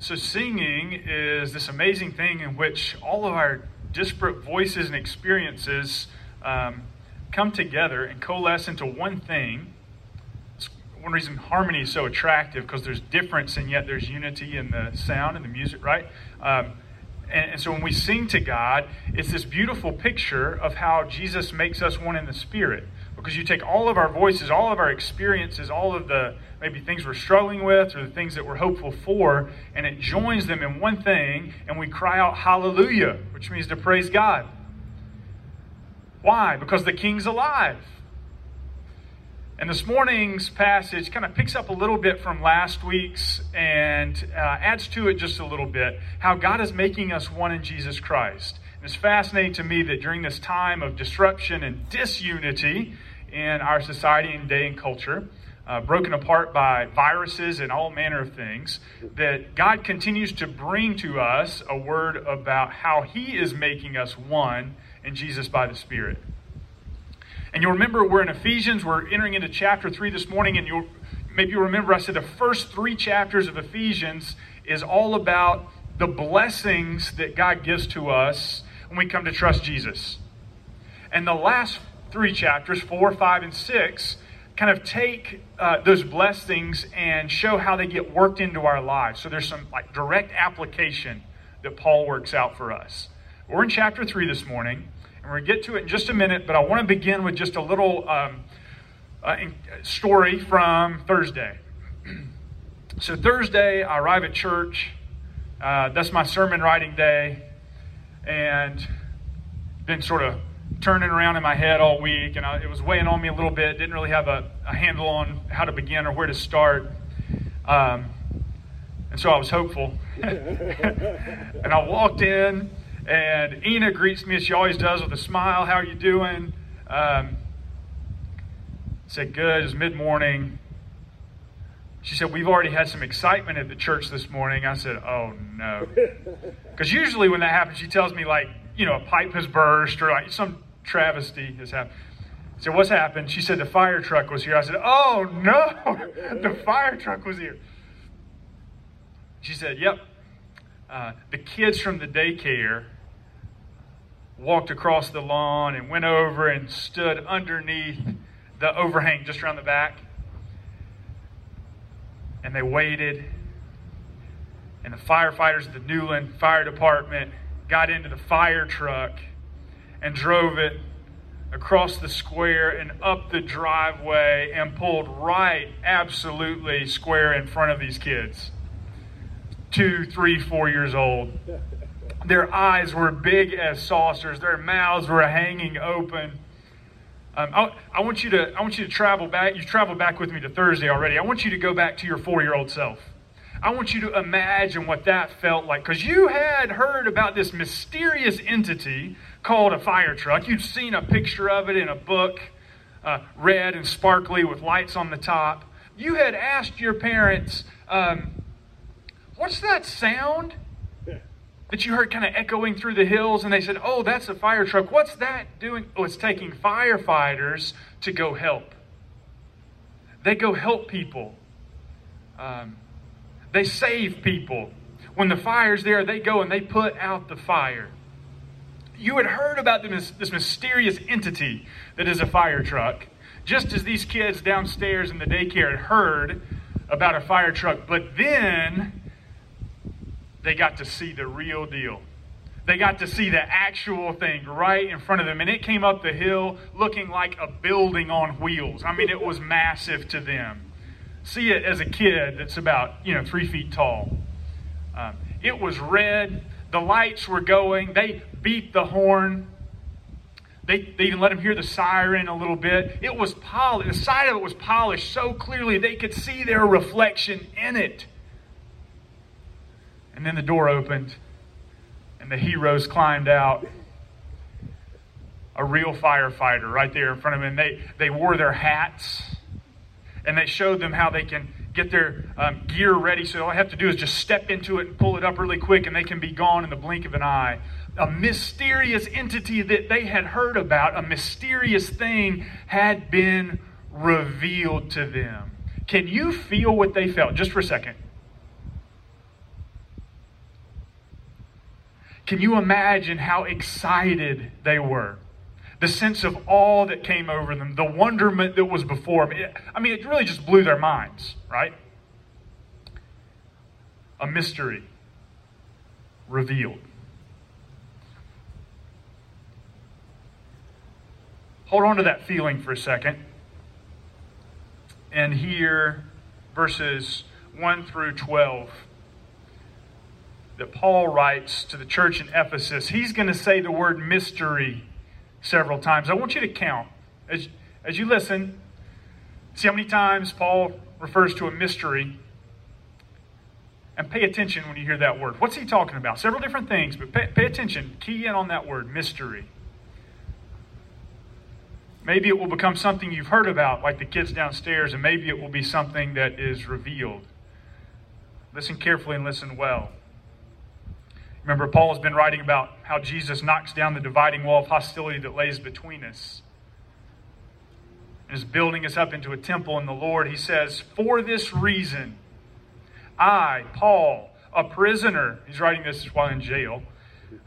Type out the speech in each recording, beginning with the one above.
so, singing is this amazing thing in which all of our disparate voices and experiences um, come together and coalesce into one thing. It's one reason harmony is so attractive because there's difference and yet there's unity in the sound and the music, right? Um, and, and so when we sing to God, it's this beautiful picture of how Jesus makes us one in the Spirit. Because you take all of our voices, all of our experiences, all of the maybe things we're struggling with or the things that we're hopeful for, and it joins them in one thing, and we cry out hallelujah, which means to praise God. Why? Because the King's alive. And this morning's passage kind of picks up a little bit from last week's and uh, adds to it just a little bit how God is making us one in Jesus Christ. And it's fascinating to me that during this time of disruption and disunity in our society and day and culture, uh, broken apart by viruses and all manner of things, that God continues to bring to us a word about how He is making us one in Jesus by the Spirit. And you'll remember we're in Ephesians, we're entering into chapter 3 this morning, and you'll maybe you remember I said the first three chapters of Ephesians is all about the blessings that God gives to us when we come to trust Jesus. And the last three chapters, 4, 5, and 6, kind of take uh, those blessings and show how they get worked into our lives. So there's some like direct application that Paul works out for us. We're in chapter 3 this morning. And we're going to get to it in just a minute, but I want to begin with just a little um, uh, story from Thursday. so, Thursday, I arrive at church. Uh, that's my sermon writing day. And been sort of turning around in my head all week, and I, it was weighing on me a little bit. Didn't really have a, a handle on how to begin or where to start. Um, and so I was hopeful. and I walked in and Ina greets me as she always does with a smile. How are you doing? Um, said, Good. It's mid morning. She said, We've already had some excitement at the church this morning. I said, Oh, no. Because usually when that happens, she tells me, like, you know, a pipe has burst or like some travesty has happened. I said, What's happened? She said, The fire truck was here. I said, Oh, no. the fire truck was here. She said, Yep. Uh, the kids from the daycare walked across the lawn and went over and stood underneath the overhang just around the back. And they waited. And the firefighters at the Newland Fire Department got into the fire truck and drove it across the square and up the driveway and pulled right absolutely square in front of these kids. Two, three, four years old. Their eyes were big as saucers. Their mouths were hanging open. Um, I, I, want you to, I want you to travel back. You traveled back with me to Thursday already. I want you to go back to your four year old self. I want you to imagine what that felt like because you had heard about this mysterious entity called a fire truck. You'd seen a picture of it in a book, uh, red and sparkly with lights on the top. You had asked your parents, um, What's that sound? that you heard kind of echoing through the hills, and they said, Oh, that's a fire truck. What's that doing? Oh, it's taking firefighters to go help. They go help people, um, they save people. When the fire's there, they go and they put out the fire. You had heard about this, this mysterious entity that is a fire truck, just as these kids downstairs in the daycare had heard about a fire truck. But then they got to see the real deal. They got to see the actual thing right in front of them. And it came up the hill looking like a building on wheels. I mean, it was massive to them. See it as a kid that's about, you know, three feet tall. Um, it was red. The lights were going. They beat the horn. They, they even let him hear the siren a little bit. It was polished. The side of it was polished so clearly they could see their reflection in it. And then the door opened, and the heroes climbed out. A real firefighter right there in front of them. And they, they wore their hats, and they showed them how they can get their um, gear ready. So all I have to do is just step into it and pull it up really quick, and they can be gone in the blink of an eye. A mysterious entity that they had heard about, a mysterious thing had been revealed to them. Can you feel what they felt? Just for a second. Can you imagine how excited they were? The sense of awe that came over them, the wonderment that was before them. I mean, it really just blew their minds, right? A mystery revealed. Hold on to that feeling for a second and hear verses 1 through 12 that Paul writes to the church in Ephesus. He's going to say the word mystery several times. I want you to count as, as you listen. See how many times Paul refers to a mystery. And pay attention when you hear that word. What's he talking about? Several different things, but pay, pay attention. Key in on that word, mystery. Maybe it will become something you've heard about, like the kids downstairs, and maybe it will be something that is revealed. Listen carefully and listen well. Remember, Paul has been writing about how Jesus knocks down the dividing wall of hostility that lays between us and is building us up into a temple in the Lord. He says, For this reason, I, Paul, a prisoner, he's writing this while in jail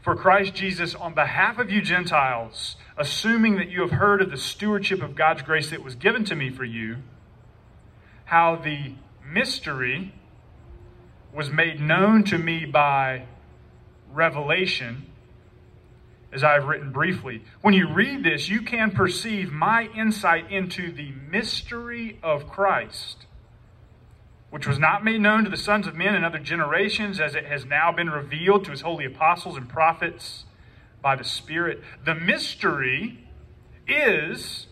for Christ Jesus on behalf of you Gentiles, assuming that you have heard of the stewardship of God's grace that was given to me for you, how the mystery was made known to me by revelation, as I have written briefly. When you read this, you can perceive my insight into the mystery of Christ which was not made known to the sons of men in other generations, as it has now been revealed to his holy apostles and prophets by the Spirit. The mystery is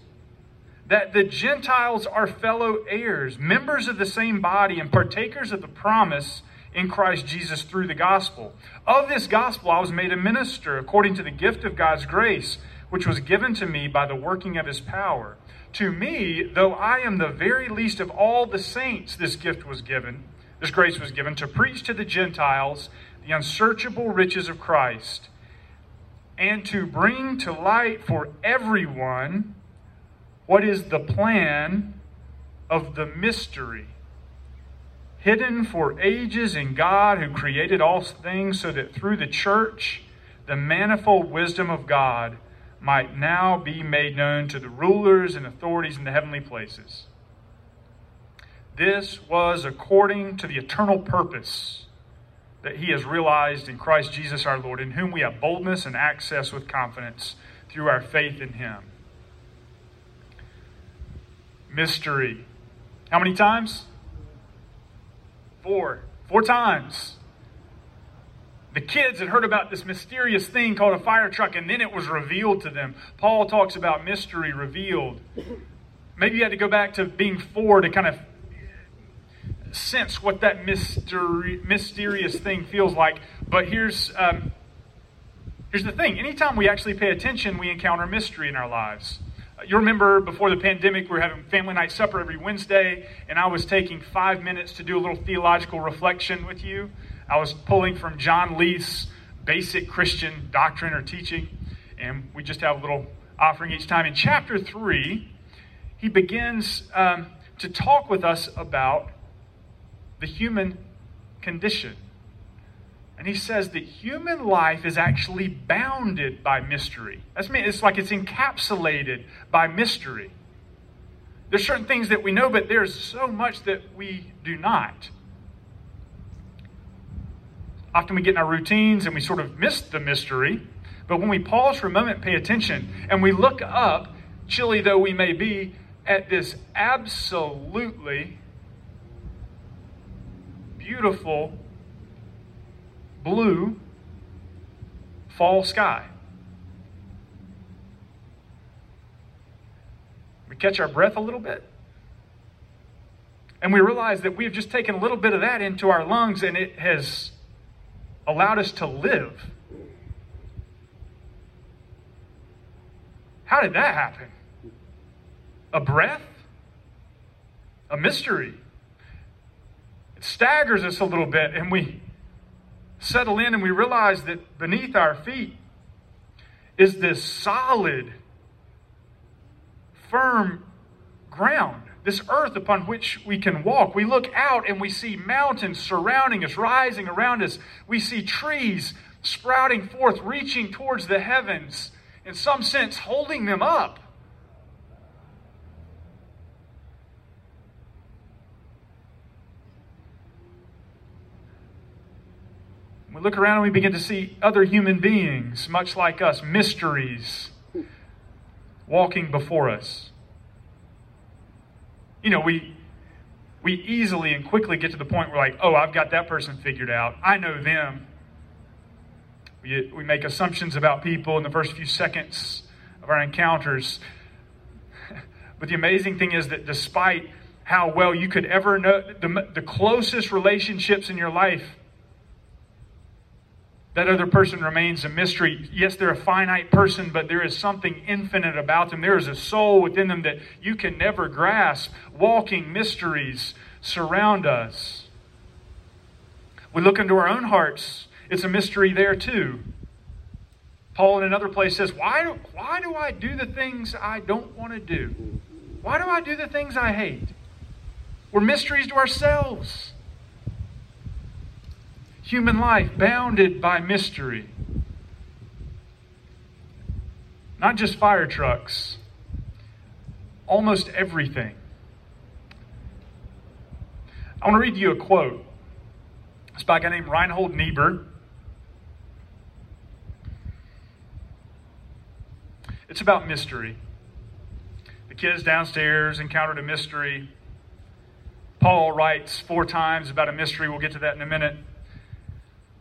that the Gentiles are fellow heirs, members of the same body, and partakers of the promise in Christ Jesus through the gospel. Of this gospel I was made a minister according to the gift of God's grace, which was given to me by the working of his power. To me, though I am the very least of all the saints, this gift was given, this grace was given, to preach to the Gentiles the unsearchable riches of Christ, and to bring to light for everyone what is the plan of the mystery, hidden for ages in God who created all things, so that through the church, the manifold wisdom of God, might now be made known to the rulers and authorities in the heavenly places. This was according to the eternal purpose that he has realized in Christ Jesus our Lord, in whom we have boldness and access with confidence through our faith in him. Mystery. How many times? Four. Four times the kids had heard about this mysterious thing called a fire truck, and then it was revealed to them. Paul talks about mystery revealed. Maybe you had to go back to being four to kind of sense what that mystery, mysterious thing feels like. But here's um, here's the thing: anytime we actually pay attention, we encounter mystery in our lives. You remember before the pandemic, we were having family night supper every Wednesday, and I was taking five minutes to do a little theological reflection with you. I was pulling from John Leith's basic Christian doctrine or teaching, and we just have a little offering each time. In chapter 3, he begins um, to talk with us about the human condition. And he says that human life is actually bounded by mystery. That's mean it's like it's encapsulated by mystery. There's certain things that we know, but there's so much that we do not often we get in our routines and we sort of miss the mystery. But when we pause for a moment, pay attention, and we look up, chilly though we may be, at this absolutely beautiful blue fall sky. We catch our breath a little bit. And we realize that we've just taken a little bit of that into our lungs and it has allowed us to live. How did that happen? A breath? A mystery. It staggers us a little bit, and we settle in and we realize that beneath our feet is this solid, firm ground this earth upon which we can walk. We look out and we see mountains surrounding us, rising around us. We see trees sprouting forth, reaching towards the heavens, in some sense, holding them up. We look around and we begin to see other human beings, much like us, mysteries walking before us. You know, we we easily and quickly get to the point where like, oh, I've got that person figured out. I know them. We, we make assumptions about people in the first few seconds of our encounters. but the amazing thing is that despite how well you could ever know the, the closest relationships in your life that other person remains a mystery. Yes, they're a finite person, but there is something infinite about them. There is a soul within them that you can never grasp. Walking mysteries surround us. We look into our own hearts, it's a mystery there too. Paul in another place says, Why do, why do I do the things I don't want to do? Why do I do the things I hate? We're mysteries to ourselves human life bounded by mystery. Not just fire trucks, almost everything. I want to read you a quote. It's by a guy named Reinhold Niebuhr. It's about mystery. The kids downstairs encountered a mystery. Paul writes four times about a mystery. We'll get to that in a minute.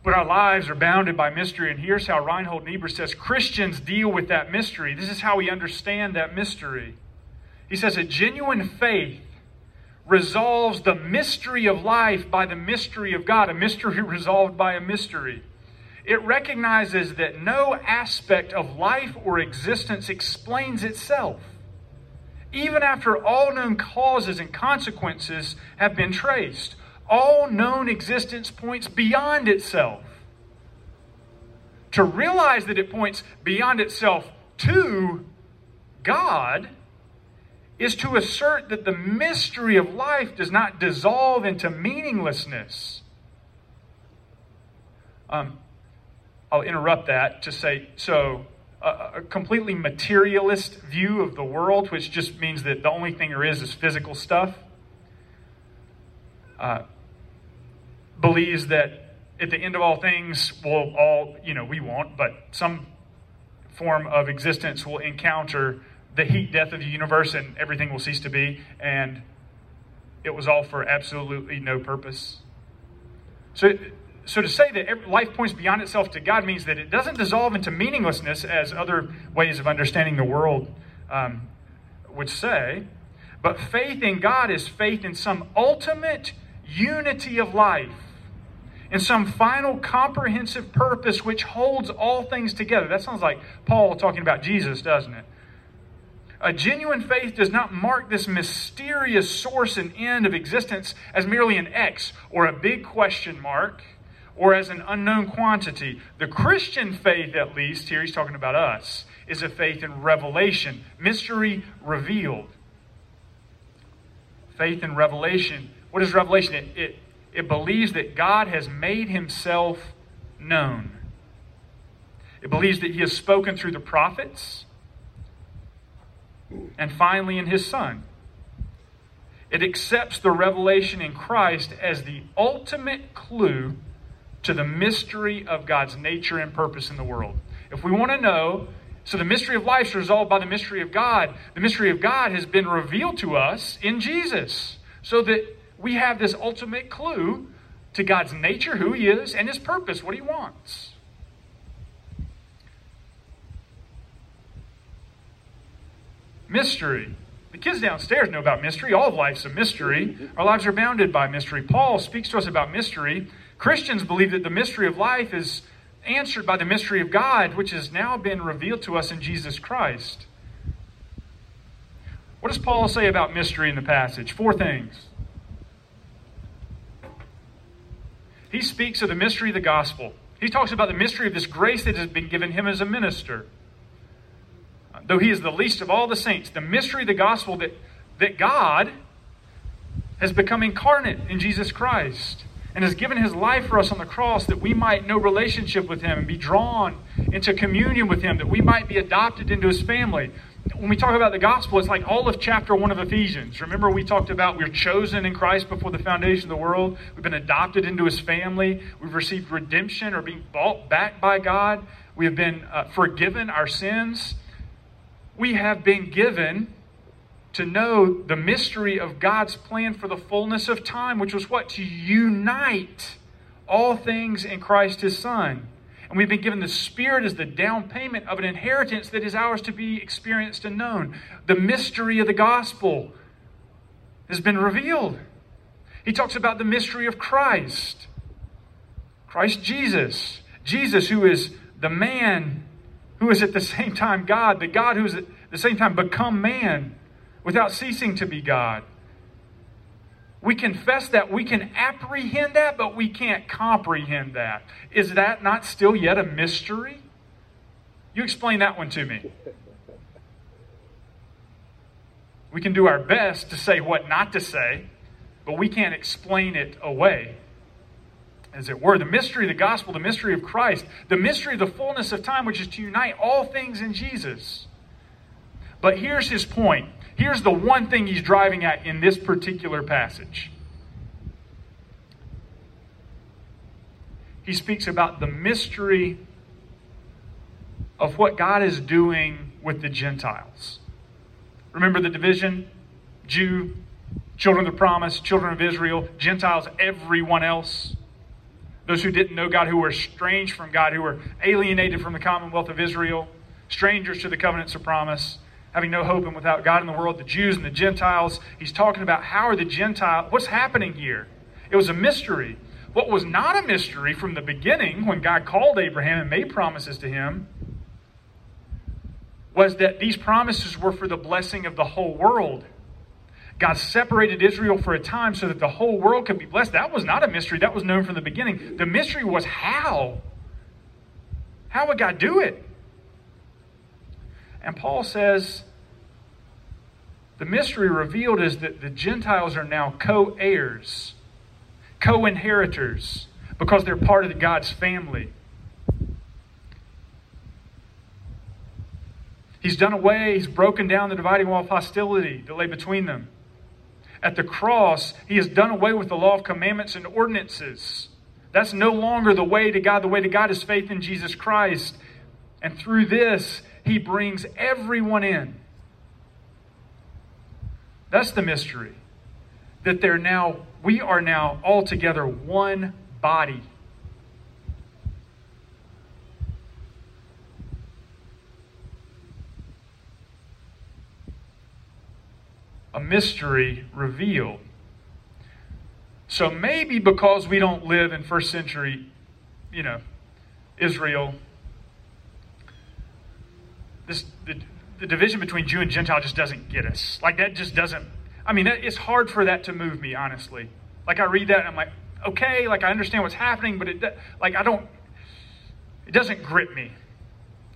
But our lives are bounded by mystery. And here's how Reinhold Niebuhr says Christians deal with that mystery. This is how we understand that mystery. He says a genuine faith resolves the mystery of life by the mystery of God, a mystery resolved by a mystery. It recognizes that no aspect of life or existence explains itself, even after all known causes and consequences have been traced all known existence points beyond itself. To realize that it points beyond itself to God is to assert that the mystery of life does not dissolve into meaninglessness. Um, I'll interrupt that to say so a, completely materialist view of the world, which just means that the only thing there is is physical stuff. Uh, believes that at the end of all things, we'll all, you know, we won't, but some form of existence will encounter the heat death of the universe and everything will cease to be, and it was all for absolutely no purpose. So, so to say that life points beyond itself to God means that it doesn't dissolve into meaninglessness as other ways of understanding the world um, would say, but faith in God is faith in some ultimate unity of life and some final comprehensive purpose which holds all things together. That sounds like Paul talking about Jesus, doesn't it? A genuine faith does not mark this mysterious source and end of existence as merely an X or a big question mark or as an unknown quantity. The Christian faith, at least, here he's talking about us, is a faith in revelation, mystery revealed. Faith in revelation. What is revelation? It, it it believes that God has made himself known. It believes that he has spoken through the prophets and finally in his Son. It accepts the revelation in Christ as the ultimate clue to the mystery of God's nature and purpose in the world. If we want to know, so the mystery of life is resolved by the mystery of God. The mystery of God has been revealed to us in Jesus so that we have this ultimate clue to God's nature, who He is, and His purpose, what He wants. Mystery. The kids downstairs know about mystery. All of life's a mystery. Our lives are bounded by mystery. Paul speaks to us about mystery. Christians believe that the mystery of life is answered by the mystery of God, which has now been revealed to us in Jesus Christ. What does Paul say about mystery in the passage? Four things. He speaks of the mystery of the gospel. He talks about the mystery of this grace that has been given him as a minister. Though he is the least of all the saints, the mystery of the gospel that, that God has become incarnate in Jesus Christ. and has given his life for us on the cross that we might know relationship with him and be drawn into communion with him, that we might be adopted into his family. When we talk about the gospel, it's like all of chapter one of Ephesians. Remember, we talked about we're chosen in Christ before the foundation of the world. We've been adopted into his family. We've received redemption or being bought back by God. We have been uh, forgiven our sins. We have been given to know the mystery of God's plan for the fullness of time, which was what? To unite all things in Christ his Son. And we've been given the Spirit as the down payment of an inheritance that is ours to be experienced and known. The mystery of the gospel has been revealed. He talks about the mystery of Christ. Christ Jesus. Jesus, who is the man who is at the same time God, the God who is at the same time become man without ceasing to be God. We confess that, we can apprehend that, but we can't comprehend that. Is that not still yet a mystery? You explain that one to me. We can do our best to say what not to say, but we can't explain it away. As it were, the mystery of the gospel, the mystery of Christ, the mystery of the fullness of time, which is to unite all things in Jesus. But here's his point Here's the one thing he's driving at in this particular passage. He speaks about the mystery of what God is doing with the Gentiles. Remember the division? Jew, children of the promise, children of Israel, Gentiles, everyone else. Those who didn't know God, who were estranged from God, who were alienated from the commonwealth of Israel, strangers to the covenants of promise having no hope and without God in the world, the Jews and the Gentiles. He's talking about how are the Gentiles, what's happening here? It was a mystery. What was not a mystery from the beginning, when God called Abraham and made promises to him, was that these promises were for the blessing of the whole world. God separated Israel for a time so that the whole world could be blessed. That was not a mystery. That was known from the beginning. The mystery was how. How would God do it? And Paul says the mystery revealed is that the Gentiles are now co heirs, co inheritors, because they're part of God's family. He's done away, he's broken down the dividing wall of hostility that lay between them. At the cross, he has done away with the law of commandments and ordinances. That's no longer the way to God. The way to God is faith in Jesus Christ. And through this, he brings everyone in. That's the mystery. That they're now, we are now all together one body. A mystery revealed. So maybe because we don't live in first century, you know, Israel, this the, the division between Jew and Gentile just doesn't get us. Like that just doesn't. I mean, it's hard for that to move me, honestly. Like I read that and I'm like, okay, like I understand what's happening, but it like I don't. It doesn't grip me.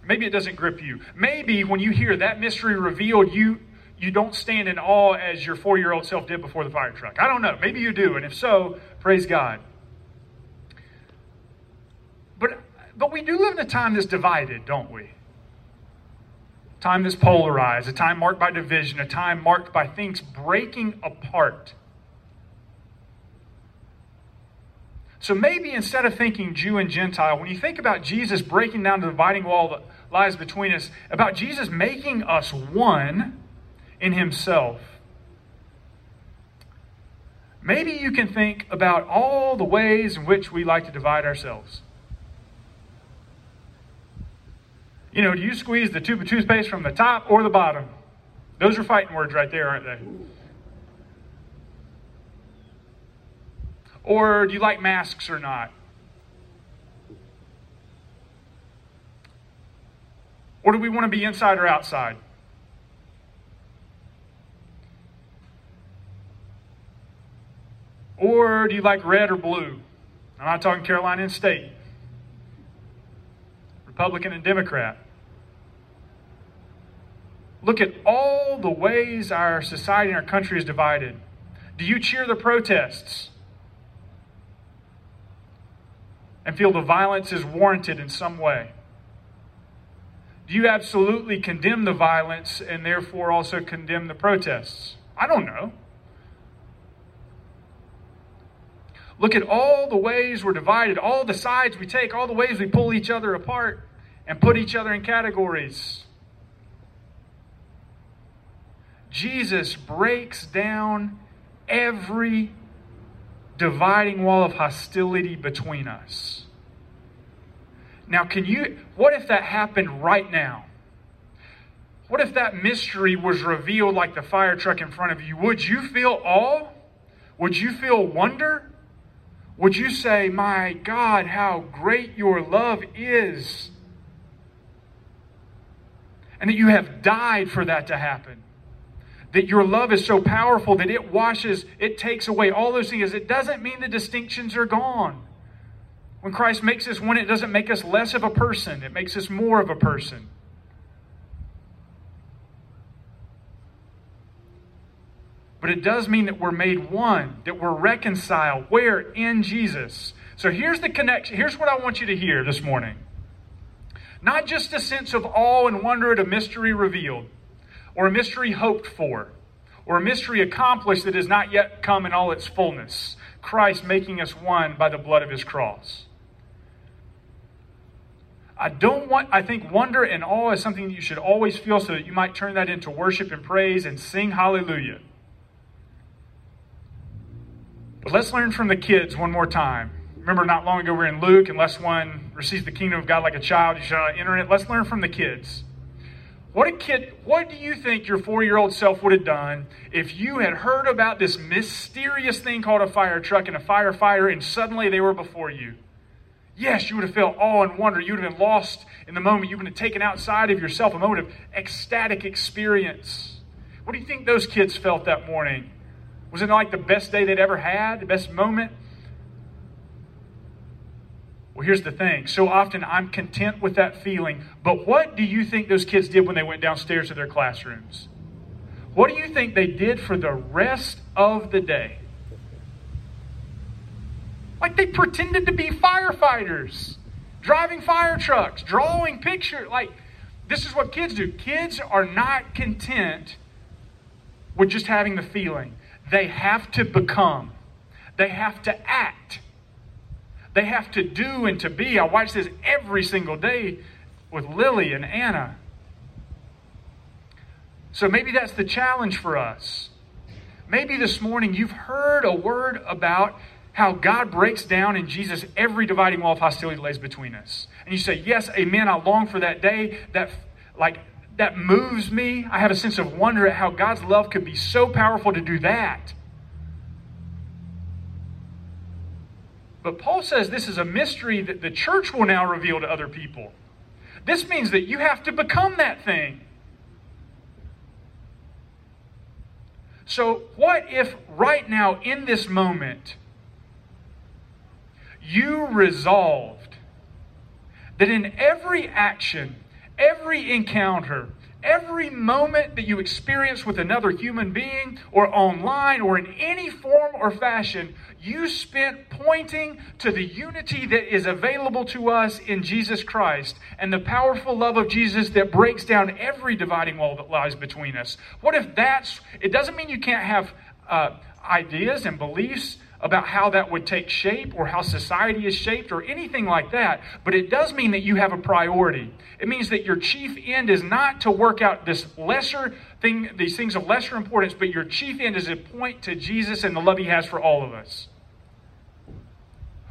Maybe it doesn't grip you. Maybe when you hear that mystery revealed, you you don't stand in awe as your four year old self did before the fire truck. I don't know. Maybe you do, and if so, praise God. But but we do live in a time that's divided, don't we? Time that's polarized, a time marked by division, a time marked by things breaking apart. So maybe instead of thinking Jew and Gentile, when you think about Jesus breaking down the dividing wall that lies between us, about Jesus making us one in himself, maybe you can think about all the ways in which we like to divide ourselves. You know, do you squeeze the tube of toothpaste from the top or the bottom? Those are fighting words right there, aren't they? Or do you like masks or not? Or do we want to be inside or outside? Or do you like red or blue? I'm not talking Carolina and State. Republican and Democrat. Look at all the ways our society and our country is divided. Do you cheer the protests? and feel the violence is warranted in some way? Do you absolutely condemn the violence and therefore also condemn the protests? I don't know. Look at all the ways we're divided, all the sides we take, all the ways we pull each other apart and put each other in categories. Jesus breaks down every dividing wall of hostility between us. Now, can you, what if that happened right now? What if that mystery was revealed like the fire truck in front of you? Would you feel awe? Would you feel wonder? Would you say, My God, how great your love is? And that you have died for that to happen. That your love is so powerful that it washes, it takes away all those things. It doesn't mean the distinctions are gone. When Christ makes us one, it doesn't make us less of a person, it makes us more of a person. But it does mean that we're made one, that we're reconciled. Where? In Jesus. So here's the connection. Here's what I want you to hear this morning. Not just a sense of awe and wonder at a mystery revealed, or a mystery hoped for, or a mystery accomplished that has not yet come in all its fullness. Christ making us one by the blood of his cross. I don't want, I think wonder and awe is something that you should always feel so that you might turn that into worship and praise and sing hallelujah. But let's learn from the kids one more time. Remember, not long ago we were in Luke, unless one receives the kingdom of God like a child, you shall not enter it. Let's learn from the kids. What a kid, what do you think your four year old self would have done if you had heard about this mysterious thing called a fire truck and a firefighter and suddenly they were before you? Yes, you would have felt awe and wonder. You would have been lost in the moment. You would have taken outside of yourself, a moment of ecstatic experience. What do you think those kids felt that morning? Was it like the best day they'd ever had, the best moment? Well, here's the thing. So often I'm content with that feeling, but what do you think those kids did when they went downstairs to their classrooms? What do you think they did for the rest of the day? Like they pretended to be firefighters, driving fire trucks, drawing pictures. Like, this is what kids do. Kids are not content with just having the feeling. They have to become, they have to act, they have to do and to be. I watch this every single day with Lily and Anna. So maybe that's the challenge for us. Maybe this morning you've heard a word about how God breaks down in Jesus every dividing wall of hostility that lays between us. And you say, Yes, amen, I long for that day, that like that moves me. I have a sense of wonder at how God's love could be so powerful to do that. But Paul says this is a mystery that the church will now reveal to other people. This means that you have to become that thing. So, what if right now, in this moment, you resolved that in every action, every encounter, every moment that you experience with another human being or online or in any form or fashion, you spent pointing to the unity that is available to us in Jesus Christ and the powerful love of Jesus that breaks down every dividing wall that lies between us. What if that's, it doesn't mean you can't have uh, ideas and beliefs about how that would take shape or how society is shaped or anything like that, but it does mean that you have a priority. It means that your chief end is not to work out this lesser thing, these things of lesser importance, but your chief end is to point to Jesus and the love he has for all of us.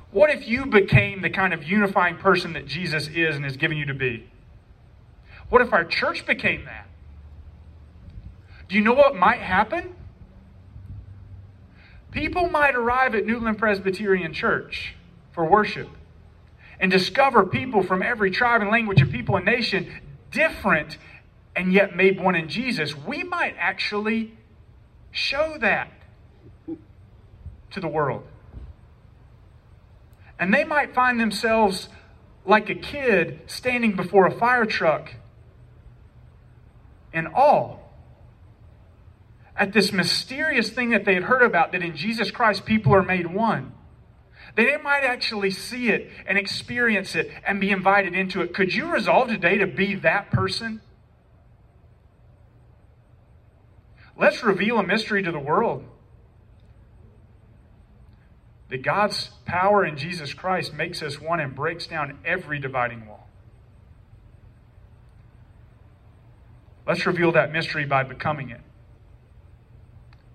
What if you became the kind of unifying person that Jesus is and has given you to be? What if our church became that? Do you know what might happen? People might arrive at Newland Presbyterian Church for worship and discover people from every tribe and language and people and nation different and yet made one in Jesus. We might actually show that to the world. And they might find themselves like a kid standing before a fire truck in awe at this mysterious thing that they had heard about that in Jesus Christ people are made one. That They might actually see it and experience it and be invited into it. Could you resolve today to be that person? Let's reveal a mystery to the world that God's power in Jesus Christ makes us one and breaks down every dividing wall. Let's reveal that mystery by becoming it.